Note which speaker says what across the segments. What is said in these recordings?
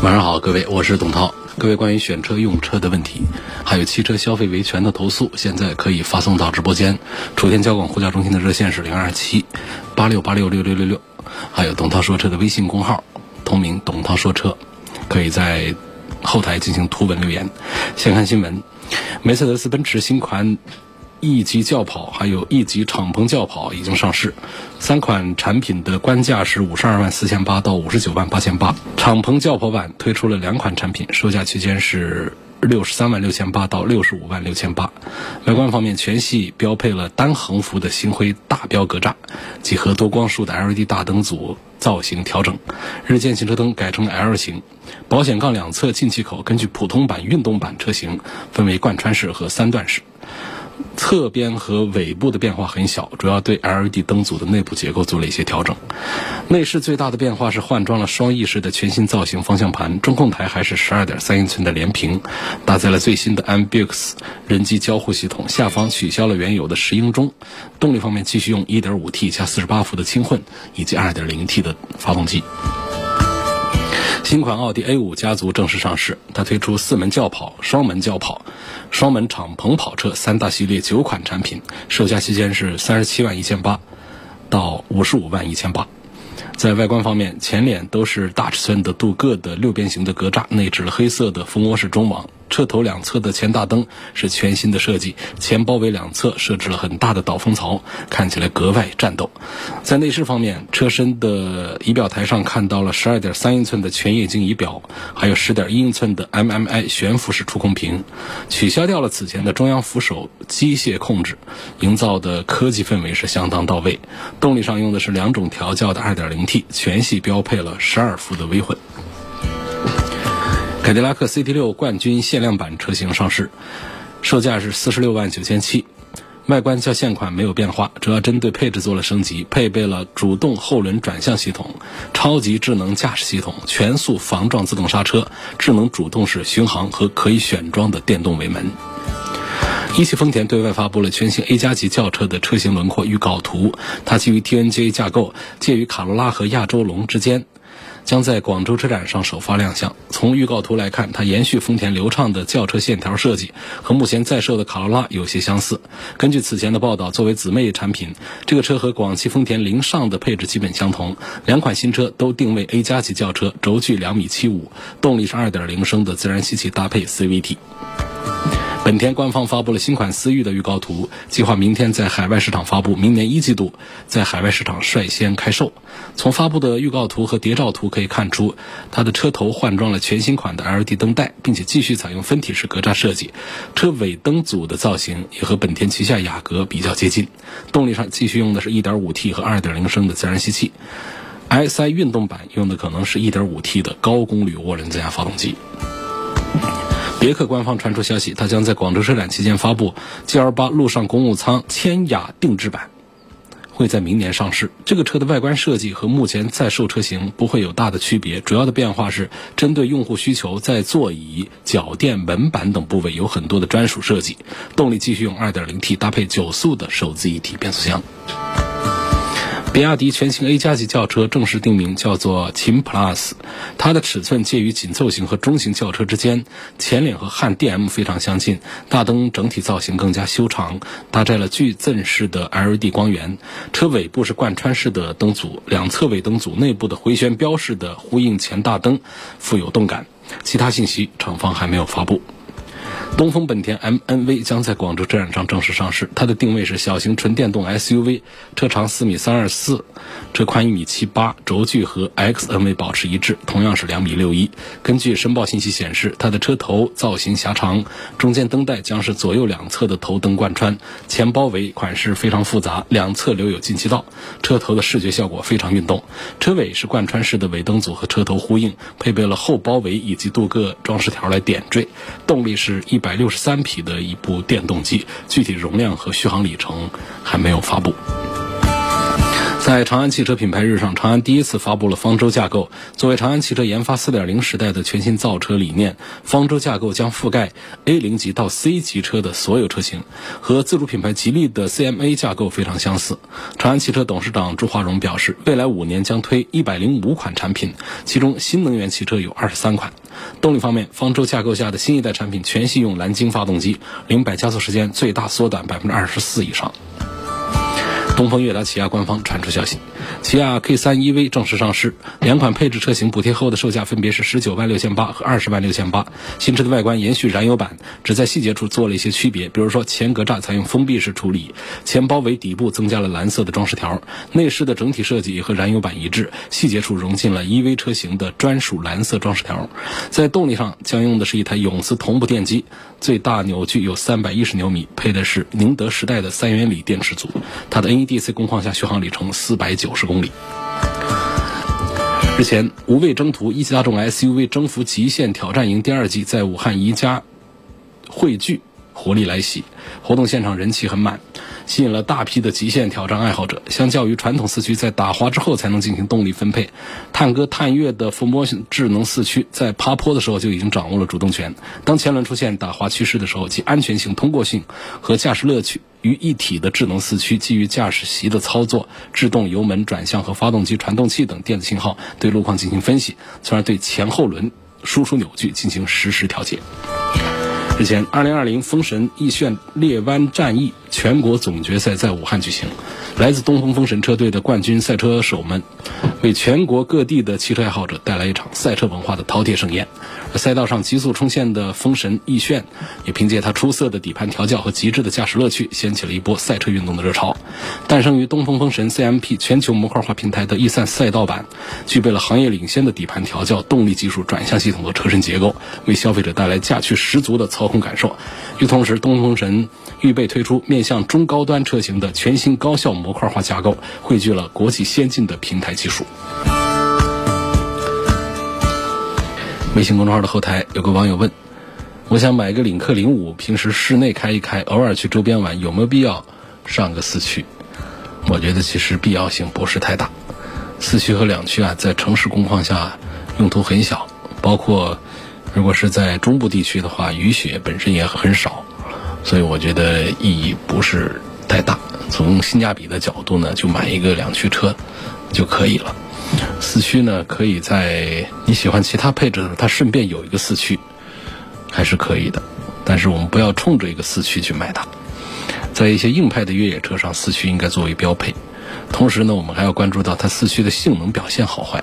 Speaker 1: 晚上好，各位，我是董涛。各位关于选车用车的问题，还有汽车消费维权的投诉，现在可以发送到直播间。楚天交广呼叫中心的热线是零二七八六八六六六六六，还有董涛说车的微信公号，同名董涛说车，可以在后台进行图文留言。先看新闻，梅赛德斯奔驰新款。E 级轿跑还有 E 级敞篷轿跑已经上市，三款产品的官价是五十二万四千八到五十九万八千八。敞篷轿跑版推出了两款产品，售价区间是六十三万六千八到六十五万六千八。外观方面，全系标配了单横幅的星辉大标格栅，几何多光束的 LED 大灯组造型调整，日间行车灯改成 L 型，保险杠两侧进气口根据普通版、运动版车型分为贯穿式和三段式。侧边和尾部的变化很小，主要对 LED 灯组的内部结构做了一些调整。内饰最大的变化是换装了双翼式的全新造型方向盘，中控台还是12.3英寸的连屏，搭载了最新的 MBUX 人机交互系统，下方取消了原有的石英钟。动力方面继续用 1.5T 加48伏的轻混以及 2.0T 的发动机。新款奥迪 A 五家族正式上市，它推出四门轿跑、双门轿跑、双门敞篷跑车三大系列九款产品，售价区间是三十七万一千八到五十五万一千八。在外观方面，前脸都是大尺寸的镀铬的六边形的格栅，内置了黑色的蜂窝式中网。车头两侧的前大灯是全新的设计，前包围两侧设置了很大的导风槽，看起来格外战斗。在内饰方面，车身的仪表台上看到了十二点三英寸的全液晶仪表，还有十点一英寸的 MMI 悬浮式触控屏，取消掉了此前的中央扶手机械控制，营造的科技氛围是相当到位。动力上用的是两种调教的二点零 T，全系标配了十二伏的微混。凯迪拉克 CT 六冠军限量版车型上市，售价是四十六万九千七，外观较现款没有变化，主要针对配置做了升级，配备了主动后轮转向系统、超级智能驾驶系统、全速防撞自动刹车、智能主动式巡航和可以选装的电动尾门。一汽丰田对外发布了全新 A 加级轿车的车型轮廓预告图，它基于 TNGA 架构，介于卡罗拉和亚洲龙之间。将在广州车展上首发亮相。从预告图来看，它延续丰田流畅的轿车线条设计，和目前在售的卡罗拉有些相似。根据此前的报道，作为姊妹产品，这个车和广汽丰田凌尚的配置基本相同。两款新车都定位 A 加级轿车，轴距两米七五，动力是二点零升的自然吸气搭配 CVT。本田官方发布了新款思域的预告图，计划明天在海外市场发布，明年一季度在海外市场率先开售。从发布的预告图和谍照图可以看出，它的车头换装了全新款的 LED 灯带，并且继续采用分体式格栅设计。车尾灯组的造型也和本田旗下雅阁比较接近。动力上继续用的是一点五 T 和二点零升的自然吸气，SI 运动版用的可能是一点五 T 的高功率涡轮增压发动机。别克官方传出消息，它将在广州车展期间发布 GL8 陆上公务舱千雅定制版，会在明年上市。这个车的外观设计和目前在售车型不会有大的区别，主要的变化是针对用户需求，在座椅、脚垫、门板等部位有很多的专属设计。动力继续用 2.0T 搭配九速的手自一体变速箱。比亚迪全新 A 加级轿车正式定名叫做秦 Plus，它的尺寸介于紧凑型和中型轿车之间，前脸和汉 DM 非常相近，大灯整体造型更加修长，搭载了矩阵式的 LED 光源，车尾部是贯穿式的灯组，两侧尾灯组内部的回旋标式的呼应前大灯富有动感，其他信息厂方还没有发布。东风本田 MNV 将在广州车展上正式上市。它的定位是小型纯电动 SUV，车长四米三二四，车宽一米七八，轴距和 XNV 保持一致，同样是两米六一。根据申报信息显示，它的车头造型狭长，中间灯带将是左右两侧的头灯贯穿，前包围款式非常复杂，两侧留有进气道，车头的视觉效果非常运动。车尾是贯穿式的尾灯组和车头呼应，配备了后包围以及镀铬装饰条来点缀。动力是一百。百六十三匹的一部电动机，具体容量和续航里程还没有发布。在长安汽车品牌日上，长安第一次发布了方舟架构。作为长安汽车研发4.0时代的全新造车理念，方舟架构将覆盖 A 零级到 C 级车的所有车型，和自主品牌吉利的 CMA 架构非常相似。长安汽车董事长朱华荣表示，未来五年将推105款产品，其中新能源汽车有23款。动力方面，方舟架构下的新一代产品全系用蓝鲸发动机，零百加速时间最大缩短百分之二十四以上。东风悦达起亚官方传出消息，起亚 K 三 EV 正式上市，两款配置车型补贴后的售价分别是十九万六千八和二十万六千八。新车的外观延续燃油版，只在细节处做了一些区别，比如说前格栅采用封闭式处理，前包围底部增加了蓝色的装饰条，内饰的整体设计和燃油版一致，细节处融进了 EV 车型的专属蓝色装饰条。在动力上将用的是一台永磁同步电机，最大扭矩有三百一十牛米，配的是宁德时代的三元锂电池组，它的 NEDC 工况下续航里程四百九十公里。日前，无畏征途一汽大众 SUV 征服极限挑战营第二季在武汉宜家汇聚，活力来袭，活动现场人气很满。吸引了大批的极限挑战爱好者。相较于传统四驱在打滑之后才能进行动力分配，探戈探岳的伏摩智能四驱在爬坡的时候就已经掌握了主动权。当前轮出现打滑趋势的时候，其安全性、通过性和驾驶乐趣于一体的智能四驱，基于驾驶席的操作、制动、油门、转向和发动机传动器等电子信号，对路况进行分析，从而对前后轮输出扭矩进行实时调节。日前，二零二零风神奕炫列湾战役全国总决赛在武汉举行，来自东风风神车队的冠军赛车手们，为全国各地的汽车爱好者带来一场赛车文化的饕餮盛宴。赛道上急速冲线的风神奕炫，也凭借他出色的底盘调教和极致的驾驶乐趣，掀起了一波赛车运动的热潮。诞生于东风风神 CMP 全球模块化平台的 E3 赛道版，具备了行业领先的底盘调教、动力技术、转向系统和车身结构，为消费者带来驾趣十足的操控感受。与此同时，东风风神预备推出面向中高端车型的全新高效模块化架构，汇聚了国际先进的平台技术。微信公众号的后台有个网友问：“我想买个领克零五，平时室内开一开，偶尔去周边玩，有没有必要上个四驱？”我觉得其实必要性不是太大。四驱和两驱啊，在城市工况下用途很小，包括如果是在中部地区的话，雨雪本身也很少，所以我觉得意义不是太大。从性价比的角度呢，就买一个两驱车就可以了。四驱呢，可以在你喜欢其他配置的时候，它顺便有一个四驱，还是可以的。但是我们不要冲着一个四驱去买它。在一些硬派的越野车上，四驱应该作为标配。同时呢，我们还要关注到它四驱的性能表现好坏。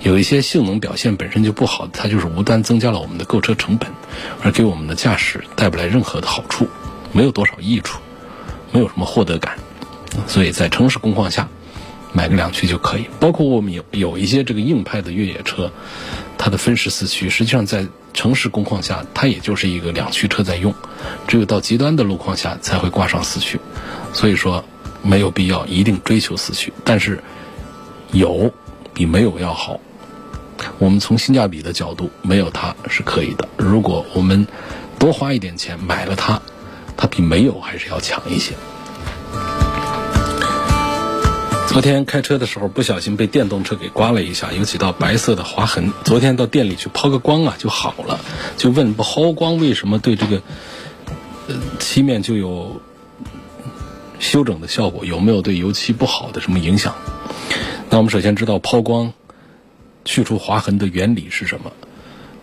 Speaker 1: 有一些性能表现本身就不好，它就是无端增加了我们的购车成本，而给我们的驾驶带不来任何的好处，没有多少益处，没有什么获得感。所以在城市工况下。买个两驱就可以，包括我们有有一些这个硬派的越野车，它的分时四驱，实际上在城市工况下，它也就是一个两驱车在用，只有到极端的路况下才会挂上四驱，所以说没有必要一定追求四驱，但是有比没有要好。我们从性价比的角度，没有它是可以的。如果我们多花一点钱买了它，它比没有还是要强一些。昨天开车的时候不小心被电动车给刮了一下，有几道白色的划痕。昨天到店里去抛个光啊就好了。就问抛光为什么对这个漆面就有修整的效果？有没有对油漆不好的什么影响？那我们首先知道抛光去除划痕的原理是什么？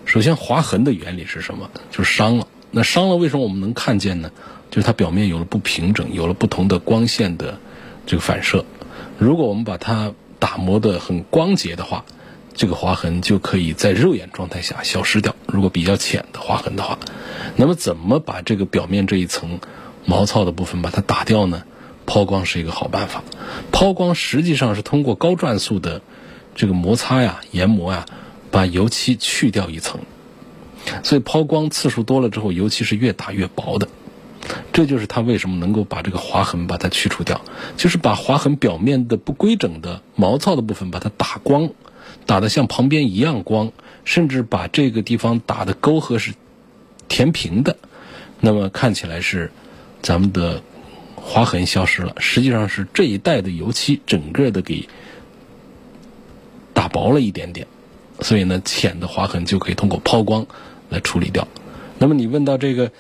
Speaker 1: 首先划痕的原理是什么？就是伤了。那伤了为什么我们能看见呢？就是它表面有了不平整，有了不同的光线的这个反射。如果我们把它打磨的很光洁的话，这个划痕就可以在肉眼状态下消失掉。如果比较浅的划痕的话，那么怎么把这个表面这一层毛糙的部分把它打掉呢？抛光是一个好办法。抛光实际上是通过高转速的这个摩擦呀、研磨呀，把油漆去掉一层。所以抛光次数多了之后，油漆是越打越薄的。这就是它为什么能够把这个划痕把它去除掉，就是把划痕表面的不规整的毛糙的部分把它打光，打得像旁边一样光，甚至把这个地方打的沟壑是填平的，那么看起来是咱们的划痕消失了，实际上是这一带的油漆整个的给打薄了一点点，所以呢，浅的划痕就可以通过抛光来处理掉。那么你问到这个。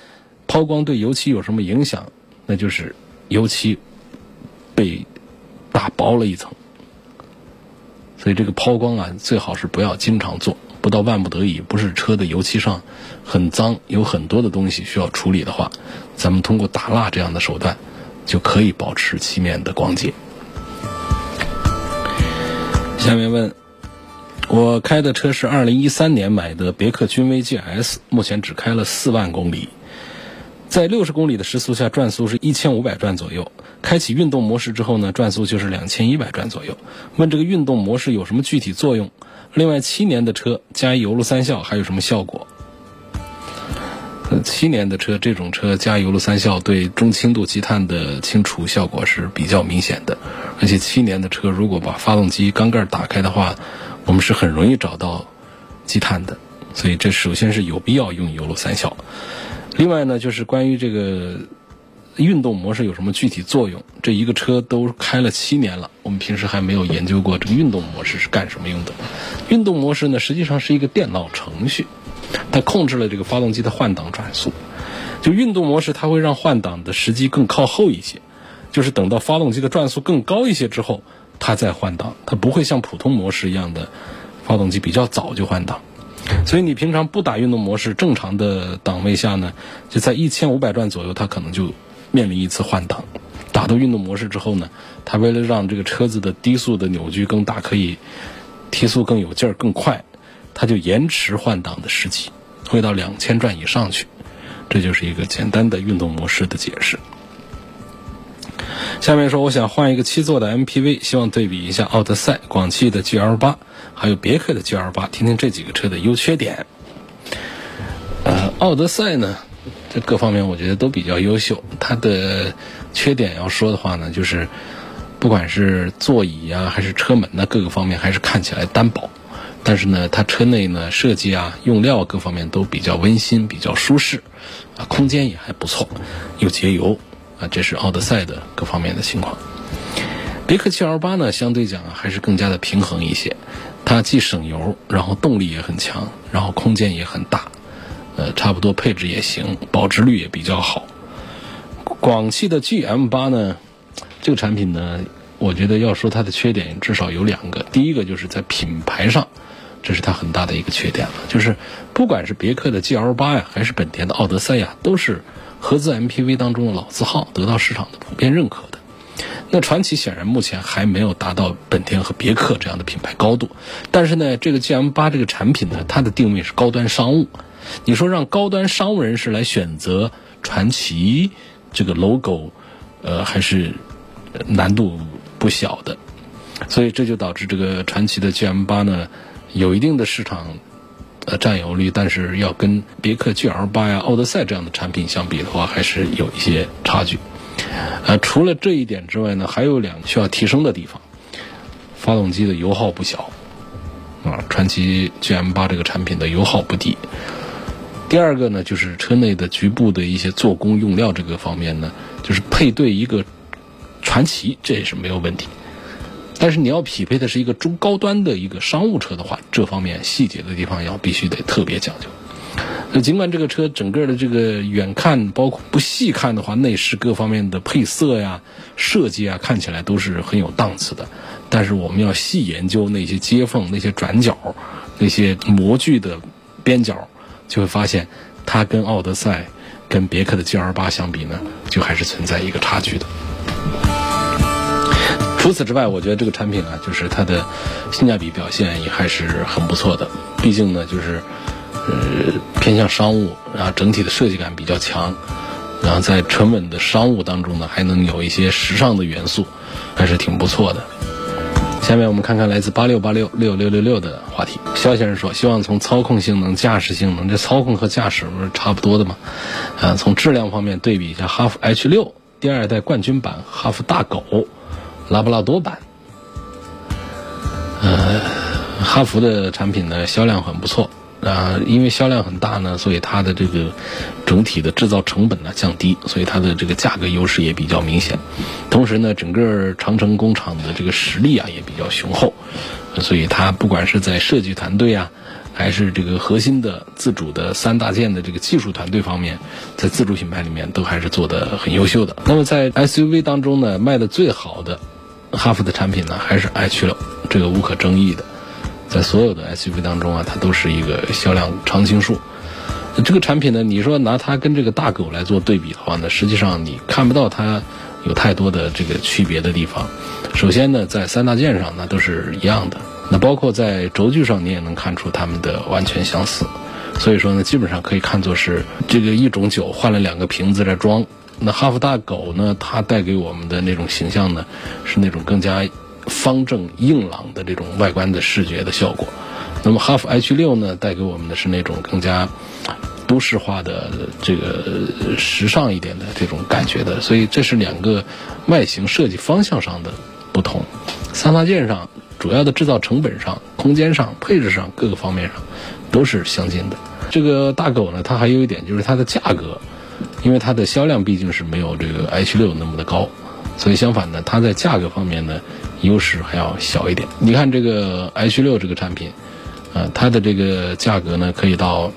Speaker 1: 抛光对油漆有什么影响？那就是油漆被打薄了一层，所以这个抛光啊，最好是不要经常做。不到万不得已，不是车的油漆上很脏，有很多的东西需要处理的话，咱们通过打蜡这样的手段就可以保持漆面的光洁。下面问，我开的车是二零一三年买的别克君威 GS，目前只开了四万公里。在六十公里的时速下，转速是一千五百转左右。开启运动模式之后呢，转速就是两千一百转左右。问这个运动模式有什么具体作用？另外，七年的车加油路三效还有什么效果？七年的车，这种车加油路三效对中轻度积碳的清除效果是比较明显的。而且七年的车，如果把发动机缸盖打开的话，我们是很容易找到积碳的。所以，这首先是有必要用油路三效。另外呢，就是关于这个运动模式有什么具体作用？这一个车都开了七年了，我们平时还没有研究过这个运动模式是干什么用的。运动模式呢，实际上是一个电脑程序，它控制了这个发动机的换挡转速。就运动模式，它会让换挡的时机更靠后一些，就是等到发动机的转速更高一些之后，它再换挡，它不会像普通模式一样的发动机比较早就换挡。所以你平常不打运动模式，正常的档位下呢，就在一千五百转左右，它可能就面临一次换挡。打到运动模式之后呢，它为了让这个车子的低速的扭矩更大，可以提速更有劲儿、更快，它就延迟换挡的时机，会到两千转以上去。这就是一个简单的运动模式的解释。下面说，我想换一个七座的 MPV，希望对比一下奥德赛、广汽的 GL 八。还有别克的 G L 八，听听这几个车的优缺点。呃，奥德赛呢，这各方面我觉得都比较优秀。它的缺点要说的话呢，就是不管是座椅啊，还是车门呢，各个方面还是看起来单薄。但是呢，它车内呢设计啊、用料各方面都比较温馨、比较舒适，啊，空间也还不错，又节油啊，这是奥德赛的各方面的情况。别克 G L 八呢，相对讲还是更加的平衡一些。它既省油，然后动力也很强，然后空间也很大，呃，差不多配置也行，保值率也比较好。广汽的 GM 八呢，这个产品呢，我觉得要说它的缺点，至少有两个。第一个就是在品牌上，这是它很大的一个缺点了，就是不管是别克的 GL 八呀，还是本田的奥德赛呀，都是合资 MPV 当中的老字号，得到市场的普遍认可的。那传祺显然目前还没有达到本田和别克这样的品牌高度，但是呢，这个 GM 八这个产品呢，它的定位是高端商务。你说让高端商务人士来选择传祺这个 logo，呃，还是难度不小的。所以这就导致这个传祺的 GM 八呢，有一定的市场呃占有率，但是要跟别克 GL 八呀、奥德赛这样的产品相比的话，还是有一些差距。呃，除了这一点之外呢，还有两个需要提升的地方。发动机的油耗不小，啊，传祺 GM 八这个产品的油耗不低。第二个呢，就是车内的局部的一些做工用料这个方面呢，就是配对一个传祺，这也是没有问题。但是你要匹配的是一个中高端的一个商务车的话，这方面细节的地方要必须得特别讲究。那尽管这个车整个的这个远看，包括不细看的话，内饰各方面的配色呀、设计啊，看起来都是很有档次的。但是我们要细研究那些接缝、那些转角、那些模具的边角，就会发现它跟奥德赛、跟别克的 G L 八相比呢，就还是存在一个差距的。除此之外，我觉得这个产品啊，就是它的性价比表现也还是很不错的。毕竟呢，就是呃偏向商务，然后整体的设计感比较强，然后在沉稳的商务当中呢，还能有一些时尚的元素，还是挺不错的。下面我们看看来自八六八六六六六六的话题。肖先生说，希望从操控性能、驾驶性能，这操控和驾驶不是差不多的吗？啊，从质量方面对比一下哈弗 H 六第二代冠军版、哈弗大狗、拉布拉多版。呃，哈弗的产品呢销量很不错。啊，因为销量很大呢，所以它的这个整体的制造成本呢降低，所以它的这个价格优势也比较明显。同时呢，整个长城工厂的这个实力啊也比较雄厚，所以它不管是在设计团队啊，还是这个核心的自主的三大件的这个技术团队方面，在自主品牌里面都还是做的很优秀的。那么在 SUV 当中呢，卖的最好的哈弗的产品呢，还是 H 六，这个无可争议的。在所有的 SUV 当中啊，它都是一个销量常青树。这个产品呢，你说拿它跟这个大狗来做对比的话呢，实际上你看不到它有太多的这个区别的地方。首先呢，在三大件上那都是一样的，那包括在轴距上你也能看出它们的完全相似。所以说呢，基本上可以看作是这个一种酒换了两个瓶子在装。那哈弗大狗呢，它带给我们的那种形象呢，是那种更加。方正硬朗的这种外观的视觉的效果，那么哈弗 H 六呢，带给我们的是那种更加都市化的这个时尚一点的这种感觉的，所以这是两个外形设计方向上的不同。三大件上，主要的制造成本上、空间上、配置上各个方面上都是相近的。这个大狗呢，它还有一点就是它的价格，因为它的销量毕竟是没有这个 H 六那么的高，所以相反呢，它在价格方面呢。优势还要小一点。你看这个 H 六这个产品，啊，它的这个价格呢，可以到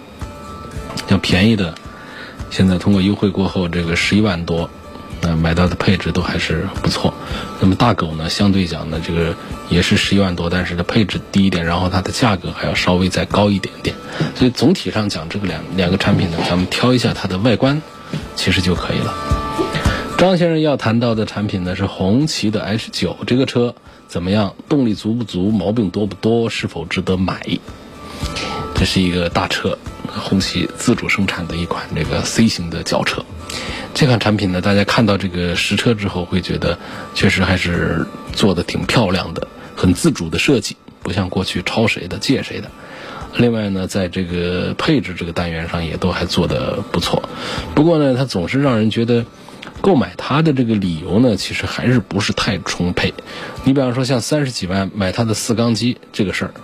Speaker 1: 要便宜的，现在通过优惠过后，这个十一万多，那买到的配置都还是不错。那么大狗呢，相对讲呢，这个也是十一万多，但是它配置低一点，然后它的价格还要稍微再高一点点。所以总体上讲，这个两两个产品呢，咱们挑一下它的外观，其实就可以了。张先生要谈到的产品呢是红旗的 H 九，这个车怎么样？动力足不足？毛病多不多？是否值得买？这是一个大车，红旗自主生产的一款这个 C 型的轿车。这款产品呢，大家看到这个实车之后会觉得，确实还是做的挺漂亮的，很自主的设计，不像过去抄谁的借谁的。另外呢，在这个配置这个单元上也都还做的不错。不过呢，它总是让人觉得。购买它的这个理由呢，其实还是不是太充沛。你比方说，像三十几万买它的四缸机这个事儿，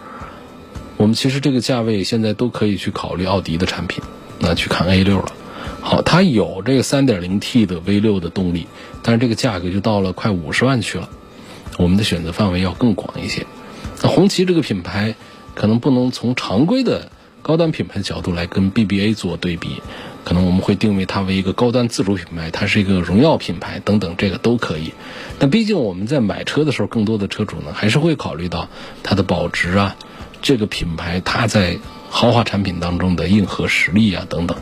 Speaker 1: 我们其实这个价位现在都可以去考虑奥迪的产品，那去看 A 六了。好，它有这个三点零 T 的 V 六的动力，但是这个价格就到了快五十万去了。我们的选择范围要更广一些。那红旗这个品牌，可能不能从常规的高端品牌角度来跟 BBA 做对比。可能我们会定位它为一个高端自主品牌，它是一个荣耀品牌等等，这个都可以。但毕竟我们在买车的时候，更多的车主呢还是会考虑到它的保值啊，这个品牌它在豪华产品当中的硬核实力啊等等。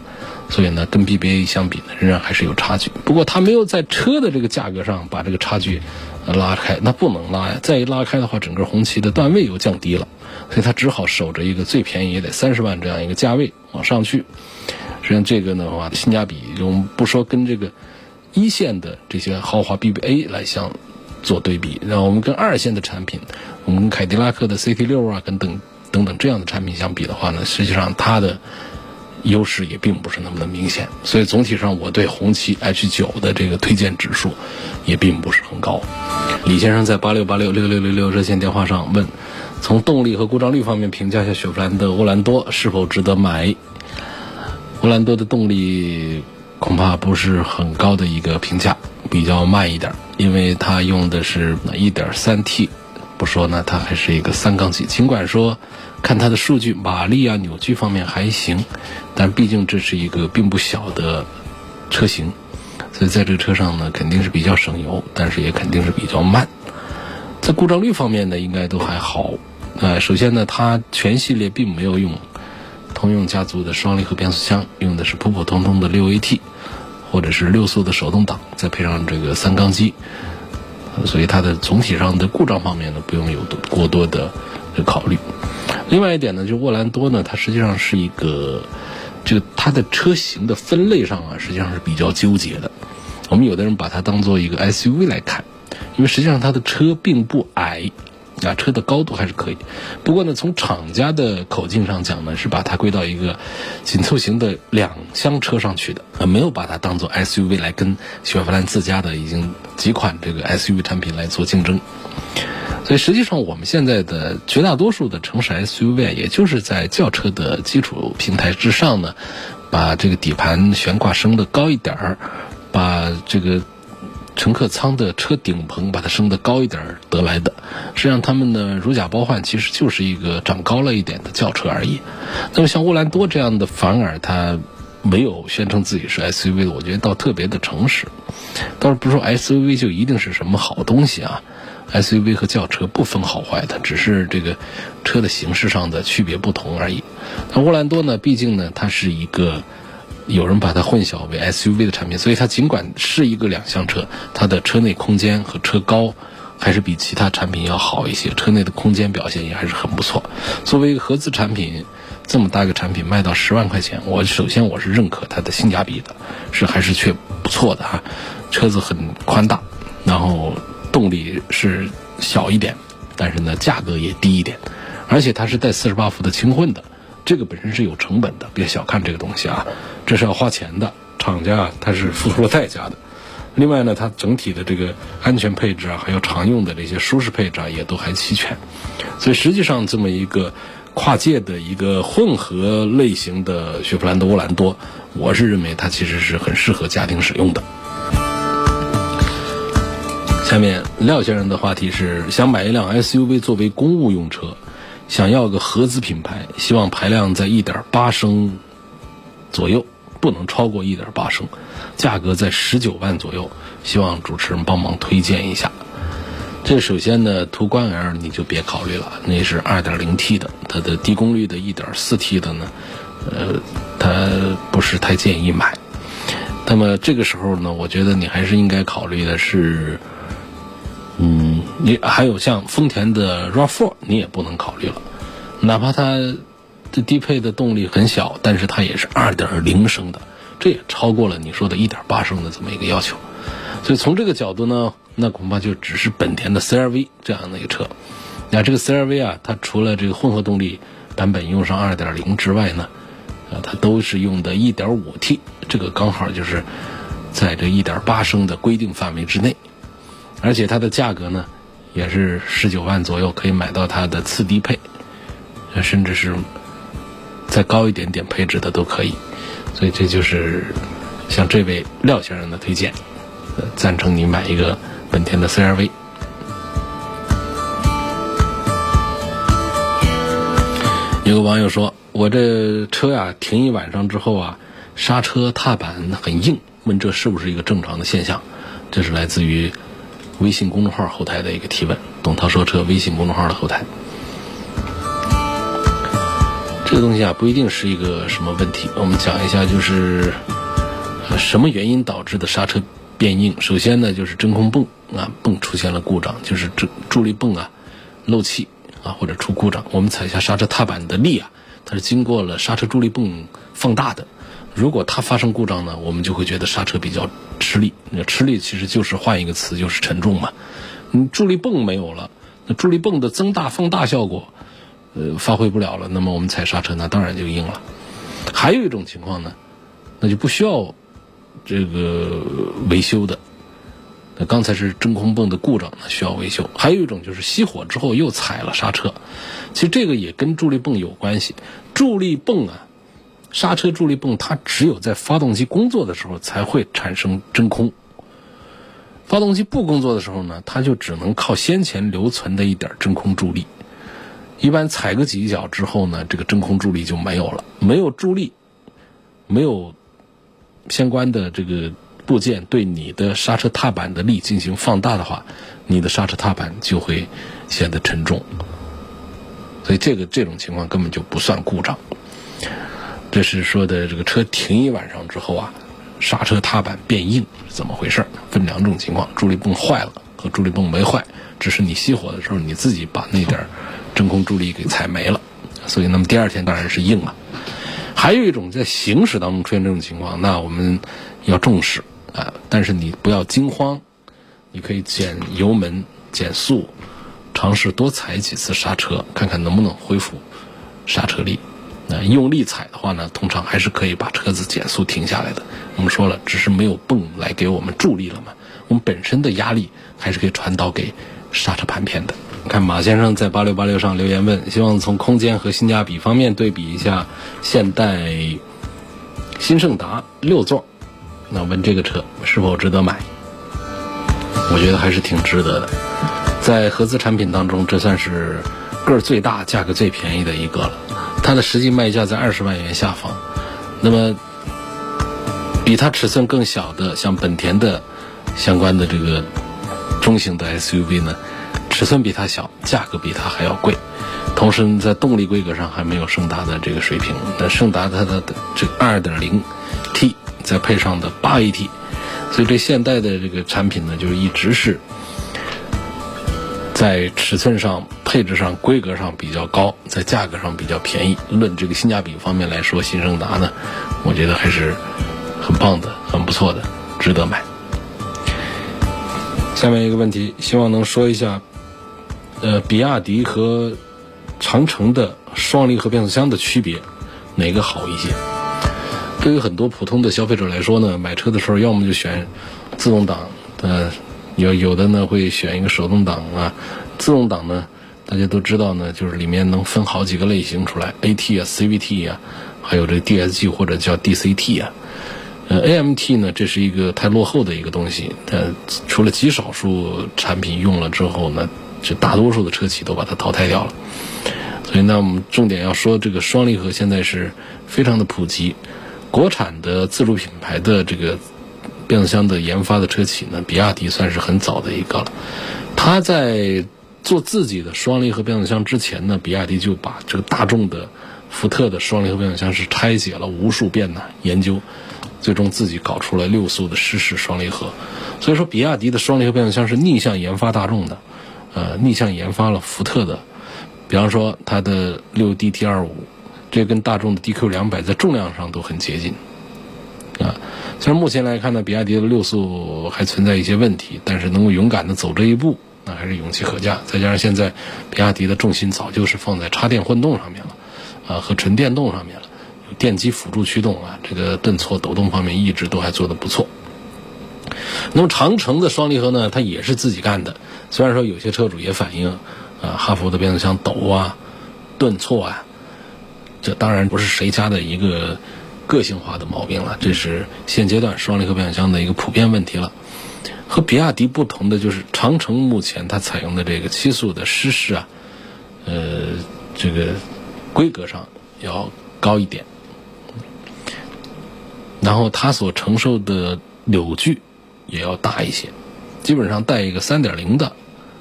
Speaker 1: 所以呢，跟 BBA 相比呢，仍然还是有差距。不过它没有在车的这个价格上把这个差距拉开，那不能拉呀。再一拉开的话，整个红旗的段位又降低了，所以它只好守着一个最便宜也得三十万这样一个价位往上去。实际上这个的话，性价比我们不说跟这个一线的这些豪华 BBA 来相做对比，那我们跟二线的产品，我们跟凯迪拉克的 CT 六啊，跟等等等这样的产品相比的话呢，实际上它的优势也并不是那么的明显。所以总体上，我对红旗 H 九的这个推荐指数也并不是很高。李先生在八六八六六六六六热线电话上问：从动力和故障率方面评价一下雪佛兰的欧蓝多是否值得买？欧蓝多的动力恐怕不是很高的一个评价，比较慢一点，因为它用的是 1.3T，不说呢，它还是一个三缸机。尽管说看它的数据，马力啊、扭矩方面还行，但毕竟这是一个并不小的车型，所以在这个车上呢，肯定是比较省油，但是也肯定是比较慢。在故障率方面呢，应该都还好。呃，首先呢，它全系列并没有用。通用家族的双离合变速箱用的是普普通通的六 AT，或者是六速的手动挡，再配上这个三缸机，所以它的总体上的故障方面呢，不用有过多的考虑。另外一点呢，就沃兰多呢，它实际上是一个，这个它的车型的分类上啊，实际上是比较纠结的。我们有的人把它当做一个 SUV 来看，因为实际上它的车并不矮。啊，车的高度还是可以，不过呢，从厂家的口径上讲呢，是把它归到一个紧凑型的两厢车上去的，啊，没有把它当做 SUV 来跟雪佛兰自家的已经几款这个 SUV 产品来做竞争。所以实际上，我们现在的绝大多数的城市 SUV，也就是在轿车的基础平台之上呢，把这个底盘悬挂升的高一点儿，把这个。乘客舱的车顶棚把它升得高一点得来的，实际上他们呢如假包换，其实就是一个长高了一点的轿车而已。那么像沃兰多这样的，反而它没有宣称自己是 SUV 的，我觉得倒特别的诚实。倒是不说 SUV 就一定是什么好东西啊？SUV 和轿车不分好坏的，只是这个车的形式上的区别不同而已。那沃兰多呢，毕竟呢它是一个。有人把它混淆为 SUV 的产品，所以它尽管是一个两厢车，它的车内空间和车高还是比其他产品要好一些，车内的空间表现也还是很不错。作为一个合资产品，这么大个产品卖到十万块钱，我首先我是认可它的性价比的，是还是确不错的哈。车子很宽大，然后动力是小一点，但是呢价格也低一点，而且它是带四十八伏的轻混的。这个本身是有成本的，别小看这个东西啊，这是要花钱的。厂家啊它是付出了代价的。另外呢，它整体的这个安全配置啊，还有常用的这些舒适配置啊，也都还齐全。所以实际上这么一个跨界的一个混合类型的雪佛兰的沃兰多，我是认为它其实是很适合家庭使用的。下面廖先生的话题是想买一辆 SUV 作为公务用车。想要个合资品牌，希望排量在一点八升左右，不能超过一点八升，价格在十九万左右，希望主持人帮忙推荐一下。这首先呢，途观 L 你就别考虑了，那是二点零 T 的，它的低功率的一点四 T 的呢，呃，它不是太建议买。那么这个时候呢，我觉得你还是应该考虑的是。嗯，你还有像丰田的 RAV4，你也不能考虑了，哪怕它的低配的动力很小，但是它也是2.0升的，这也超过了你说的1.8升的这么一个要求。所以从这个角度呢，那恐怕就只是本田的 CRV 这样的一个车。那这个 CRV 啊，它除了这个混合动力版本用上2.0之外呢，啊，它都是用的 1.5T，这个刚好就是在这1.8升的规定范围之内。而且它的价格呢，也是十九万左右可以买到它的次低配，甚至是再高一点点配置的都可以。所以这就是像这位廖先生的推荐，赞成你买一个本田的 CRV。有个网友说：“我这车呀停一晚上之后啊，刹车踏板很硬，问这是不是一个正常的现象？”这是来自于。微信公众号后台的一个提问，董涛说车微信公众号的后台，这个东西啊不一定是一个什么问题。我们讲一下，就是什么原因导致的刹车变硬。首先呢，就是真空泵啊泵出现了故障，就是这助力泵啊漏气啊或者出故障。我们踩下刹车踏板的力啊，它是经过了刹车助力泵放大的。如果它发生故障呢，我们就会觉得刹车比较吃力。那吃力其实就是换一个词，就是沉重嘛。你助力泵没有了，那助力泵的增大放大效果，呃，发挥不了了。那么我们踩刹车那当然就硬了。还有一种情况呢，那就不需要这个维修的。那刚才是真空泵的故障，那需要维修。还有一种就是熄火之后又踩了刹车，其实这个也跟助力泵有关系。助力泵啊。刹车助力泵它只有在发动机工作的时候才会产生真空，发动机不工作的时候呢，它就只能靠先前留存的一点真空助力。一般踩个几脚之后呢，这个真空助力就没有了。没有助力，没有相关的这个部件对你的刹车踏板的力进行放大的话，你的刹车踏板就会显得沉重。所以这个这种情况根本就不算故障。这是说的这个车停一晚上之后啊，刹车踏板变硬怎么回事分两种情况：助力泵坏了和助力泵没坏，只是你熄火的时候你自己把那点真空助力给踩没了，所以那么第二天当然是硬了。还有一种在行驶当中出现这种情况，那我们要重视啊，但是你不要惊慌，你可以减油门、减速，尝试多踩几次刹车，看看能不能恢复刹车力。用力踩的话呢，通常还是可以把车子减速停下来的。我们说了，只是没有泵来给我们助力了嘛，我们本身的压力还是可以传导给刹车盘片的。看马先生在八六八六上留言问，希望从空间和性价比方面对比一下现代新胜达六座，那问这个车是否值得买？我觉得还是挺值得的，在合资产品当中，这算是个儿最大、价格最便宜的一个了。它的实际卖价在二十万元下方，那么比它尺寸更小的，像本田的相关的这个中型的 SUV 呢？尺寸比它小，价格比它还要贵，同时呢在动力规格上还没有胜达的这个水平。那胜达它的这二点零 T 再配上的八 AT，所以这现代的这个产品呢，就是一直是在尺寸上、配置上、规格上比较高，在价格上比较便宜。论这个性价比方面来说，新胜达呢，我觉得还是很棒的、很不错的，值得买。下面一个问题，希望能说一下。呃，比亚迪和长城的双离合变速箱的区别，哪个好一些？对于很多普通的消费者来说呢，买车的时候要么就选自动挡，呃，有有的呢会选一个手动挡啊。自动挡呢，大家都知道呢，就是里面能分好几个类型出来，AT 啊、CVT 啊，还有这 DSG 或者叫 DCT 啊。呃，AMT 呢，这是一个太落后的一个东西，它除了极少数产品用了之后呢。就大多数的车企都把它淘汰掉了，所以呢，我们重点要说这个双离合现在是非常的普及。国产的自主品牌的这个变速箱的研发的车企呢，比亚迪算是很早的一个了。它在做自己的双离合变速箱之前呢，比亚迪就把这个大众的、福特的双离合变速箱是拆解了无数遍的研究，最终自己搞出了六速的湿式双离合。所以说，比亚迪的双离合变速箱是逆向研发大众的。呃，逆向研发了福特的，比方说它的六 DT 二五，这跟大众的 DQ 两百在重量上都很接近，啊，虽然目前来看呢，比亚迪的六速还存在一些问题，但是能够勇敢的走这一步，还是勇气可嘉。再加上现在比亚迪的重心早就是放在插电混动上面了，啊，和纯电动上面了，有电机辅助驱动啊，这个顿挫抖动方面一直都还做得不错。那么长城的双离合呢，它也是自己干的。虽然说有些车主也反映，啊，哈弗的变速箱抖啊、顿挫啊，这当然不是谁家的一个个性化的毛病了，这是现阶段双离合变速箱的一个普遍问题了。和比亚迪不同的就是，长城目前它采用的这个七速的湿式啊，呃，这个规格上要高一点，然后它所承受的扭矩也要大一些。基本上带一个三点零的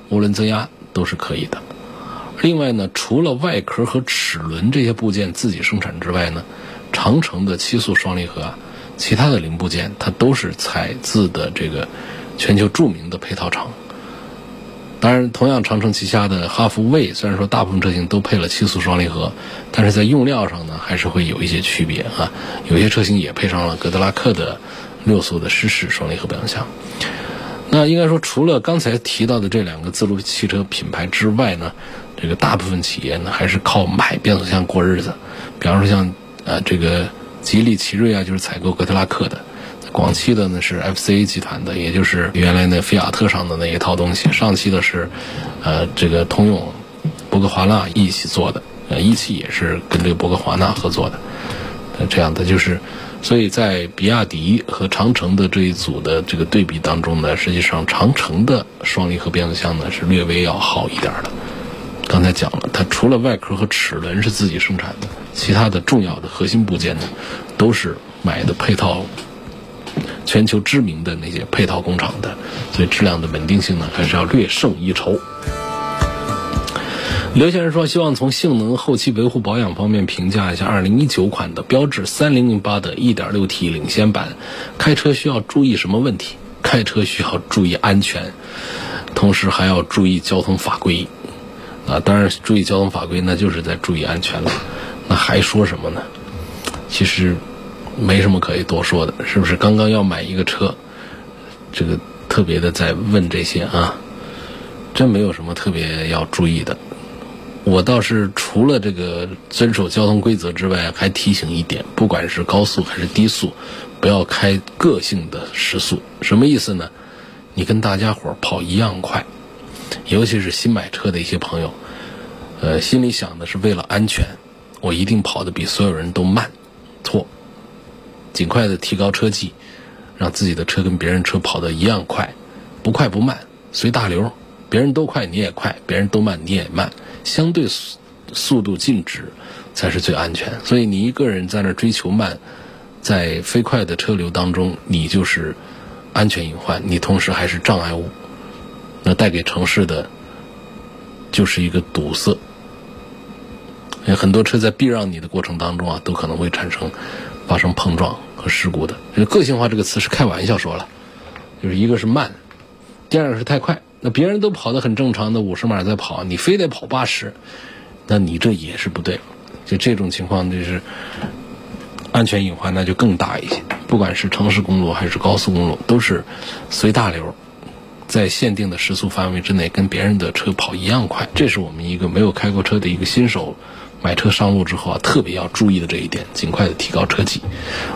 Speaker 1: 涡轮增压都是可以的。另外呢，除了外壳和齿轮这些部件自己生产之外呢，长城的七速双离合啊，其他的零部件它都是采自的这个全球著名的配套厂。当然，同样长城旗下的哈弗 V，虽然说大部分车型都配了七速双离合，但是在用料上呢，还是会有一些区别啊。有些车型也配上了格德拉克的六速的湿式双离合变速箱。那应该说，除了刚才提到的这两个自主汽车品牌之外呢，这个大部分企业呢还是靠买变速箱过日子。比方说像呃这个吉利奇瑞啊，就是采购格特拉克的；广汽的呢是 FCA 集团的，也就是原来那菲亚特上的那一套东西；上汽的是呃这个通用、博格华纳一起做的，呃一汽也是跟这个博格华纳合作的。呃这样的就是。所以在比亚迪和长城的这一组的这个对比当中呢，实际上长城的双离合变速箱呢是略微要好一点的。刚才讲了，它除了外壳和齿轮是自己生产的，其他的重要的核心部件呢，都是买的配套，全球知名的那些配套工厂的，所以质量的稳定性呢还是要略胜一筹。刘先生说：“希望从性能、后期维护保养方面评价一下2019款的标致3008的 1.6T 领先版，开车需要注意什么问题？开车需要注意安全。”同时还要注意交通法规。啊，当然注意交通法规，那就是在注意安全了。那还说什么呢？其实没什么可以多说的，是不是？刚刚要买一个车，这个特别的在问这些啊，真没有什么特别要注意的。我倒是除了这个遵守交通规则之外，还提醒一点：不管是高速还是低速，不要开个性的时速。什么意思呢？你跟大家伙跑一样快，尤其是新买车的一些朋友，呃，心里想的是为了安全，我一定跑得比所有人都慢。错，尽快的提高车技，让自己的车跟别人车跑得一样快，不快不慢，随大流。别人都快你也快，别人都慢你也慢。相对速度静止才是最安全，所以你一个人在那追求慢，在飞快的车流当中，你就是安全隐患，你同时还是障碍物，那带给城市的就是一个堵塞。很多车在避让你的过程当中啊，都可能会产生发生碰撞和事故的。个性化这个词是开玩笑说了，就是一个是慢，第二个是太快。那别人都跑得很正常的五十码在跑，你非得跑八十，那你这也是不对。就这种情况，就是安全隐患那就更大一些。不管是城市公路还是高速公路，都是随大流，在限定的时速范围之内，跟别人的车跑一样快。这是我们一个没有开过车的一个新手买车上路之后啊，特别要注意的这一点，尽快的提高车技。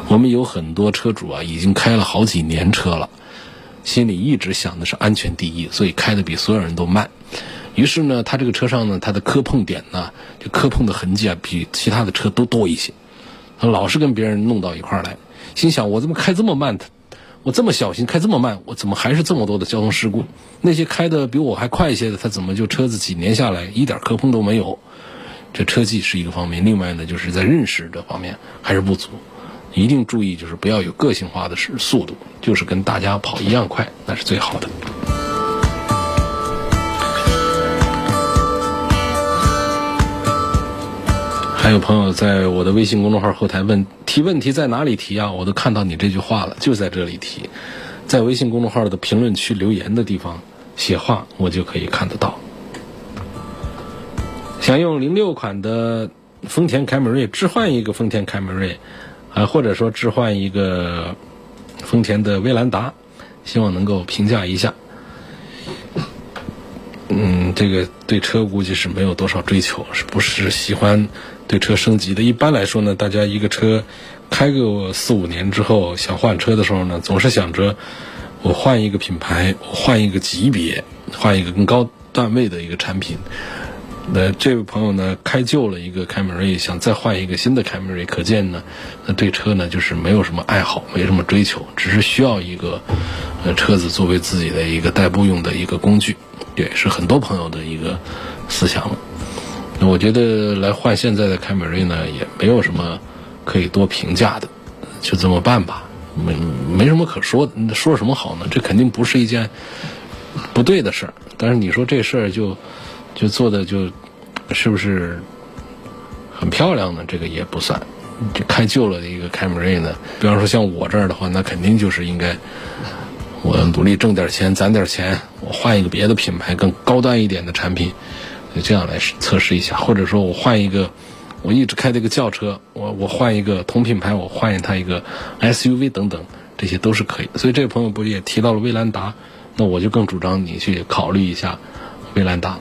Speaker 1: 我们有很多车主啊，已经开了好几年车了。心里一直想的是安全第一，所以开的比所有人都慢。于是呢，他这个车上呢，他的磕碰点呢，就磕碰的痕迹啊，比其他的车都多一些。他老是跟别人弄到一块儿来，心想我怎么开这么慢？我这么小心开这么慢，我怎么还是这么多的交通事故？那些开的比我还快一些的，他怎么就车子几年下来一点磕碰都没有？这车技是一个方面，另外呢，就是在认识这方面还是不足。一定注意，就是不要有个性化的是速度，就是跟大家跑一样快，那是最好的。还有朋友在我的微信公众号后台问提问题在哪里提啊？我都看到你这句话了，就在这里提，在微信公众号的评论区留言的地方写话，我就可以看得到。想用零六款的丰田凯美瑞置换一个丰田凯美瑞。啊，或者说置换一个丰田的威兰达，希望能够评价一下。嗯，这个对车估计是没有多少追求，是不是喜欢对车升级的？一般来说呢，大家一个车开个四五年之后，想换车的时候呢，总是想着我换一个品牌，我换一个级别，换一个更高段位的一个产品。那这位朋友呢，开旧了一个凯美瑞，想再换一个新的凯美瑞，可见呢，那对车呢就是没有什么爱好，没什么追求，只是需要一个呃车子作为自己的一个代步用的一个工具，也是很多朋友的一个思想了。那我觉得来换现在的凯美瑞呢，也没有什么可以多评价的，就这么办吧，没没什么可说的，说什么好呢？这肯定不是一件不对的事儿，但是你说这事儿就。就做的就，是不是很漂亮呢？这个也不算。就开旧了的一个凯美瑞呢，比方说像我这儿的话，那肯定就是应该我努力挣点钱，攒点钱，我换一个别的品牌更高端一点的产品，就这样来测试一下。或者说我换一个，我一直开这个轿车，我我换一个同品牌，我换它一个 SUV 等等，这些都是可以。所以这位朋友不也提到了威兰达？那我就更主张你去考虑一下威兰达。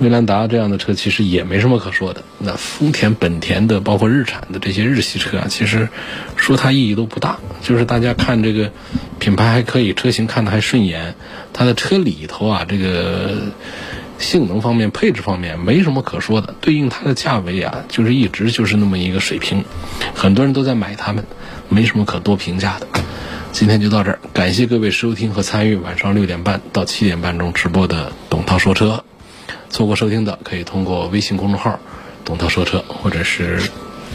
Speaker 1: 威兰达这样的车其实也没什么可说的。那丰田、本田的，包括日产的这些日系车啊，其实说它意义都不大。就是大家看这个品牌还可以，车型看的还顺眼，它的车里头啊，这个性能方面、配置方面没什么可说的。对应它的价位啊，就是一直就是那么一个水平，很多人都在买它们，没什么可多评价的。今天就到这儿，感谢各位收听和参与晚上六点半到七点半钟直播的董涛说车。错过收听的，可以通过微信公众号“董涛说车”或者是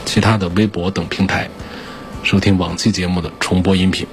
Speaker 1: 其他的微博等平台收听往期节目的重播音频。